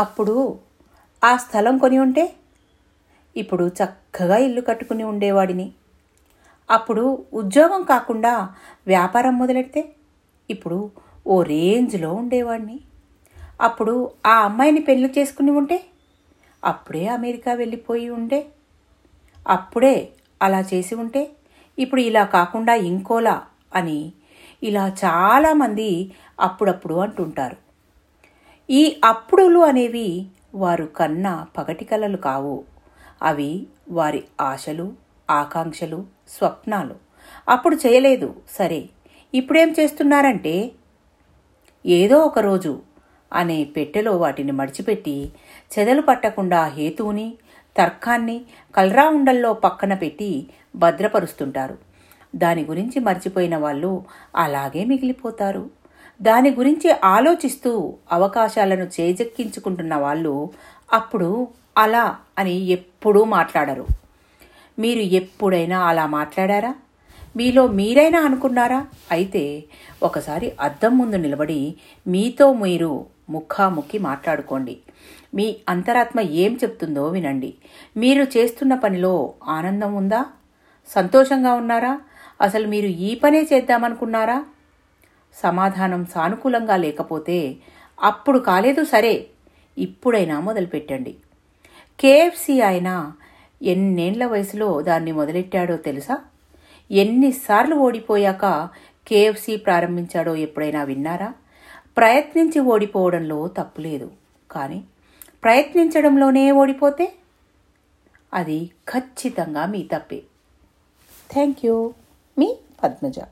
అప్పుడు ఆ స్థలం కొని ఉంటే? ఇప్పుడు చక్కగా ఇల్లు కట్టుకుని ఉండేవాడిని. అప్పుడు ఉద్యోగం కాకుండా వ్యాపారం మొదలెడితే? ఇప్పుడు ఓ రేంజ్లో ఉండేవాడిని. అప్పుడు ఆ అమ్మాయిని పెళ్ళి చేసుకుని ఉంటే? అప్పుడే అమెరికా వెళ్ళిపోయి ఉండే. అప్పుడే అలా చేసి ఉంటే? ఇప్పుడు ఇలా కాకుండా ఇంకోలా అని ఇలా చాలామంది అప్పుడప్పుడు అంటుంటారు. ఈ అప్పుడులు అనేవి వారు కన్న పగటి కలలు కావు. అవి వారి ఆశలు ఆకాంక్షలు స్వప్నాలు. అప్పుడు చేయలేదు. సరే ఇప్పుడేం చేస్తున్నారంటే ఏదో ఒకరోజు అనే పెట్టెలో వాటిని మడిచిపెట్టి చెదలు పట్టకుండా హేతువుని తర్కాన్ని కలరా ఉండల్లో పక్కన పెట్టి భద్రపరుస్తుంటారు. దాని గురించి మర్చిపోయిన వాళ్ళు అలాగే మిగిలిపోతారు. దాని గురించి ఆలోచిస్తూ అవకాశాలను చేజెక్కించుకుంటున్న వాళ్ళు అప్పుడు అలా అని ఎప్పుడూ మాట్లాడరు. మీరు ఎప్పుడైనా అలా మాట్లాడారా? మీలో మీరైనా అనుకున్నారా? అయితే ఒకసారి అద్దం ముందు నిలబడి మీతో మీరు ముఖాముఖి మాట్లాడుకోండి. మీ అంతరాత్మ ఏం చెప్తుందో వినండి. మీరు చేస్తున్న పనిలో ఆనందం ఉందా? సంతోషంగా ఉన్నారా? అసలు మీరు ఈ పనే చేద్దామనుకున్నారా? సమాధానం సానుకూలంగా లేకపోతే అప్పుడు కాలేదు సరే ఇప్పుడైనా మొదలుపెట్టండి. కేఎఫ్సి ఆయన ఎన్నేళ్ళ వయసులో దాన్ని మొదలెట్టాడో తెలుసా? ఎన్నిసార్లు ఓడిపోయాక కేఎఫ్సి ప్రారంభించాడో ఎప్పుడైనా విన్నారా? ప్రయత్నించి ఓడిపోవడంలో తప్పులేదు. కానీ ప్రయత్నించడంలోనే ఓడిపోతే అది ఖచ్చితంగా మీ తప్పే. Thank you. మీ పద్మజ.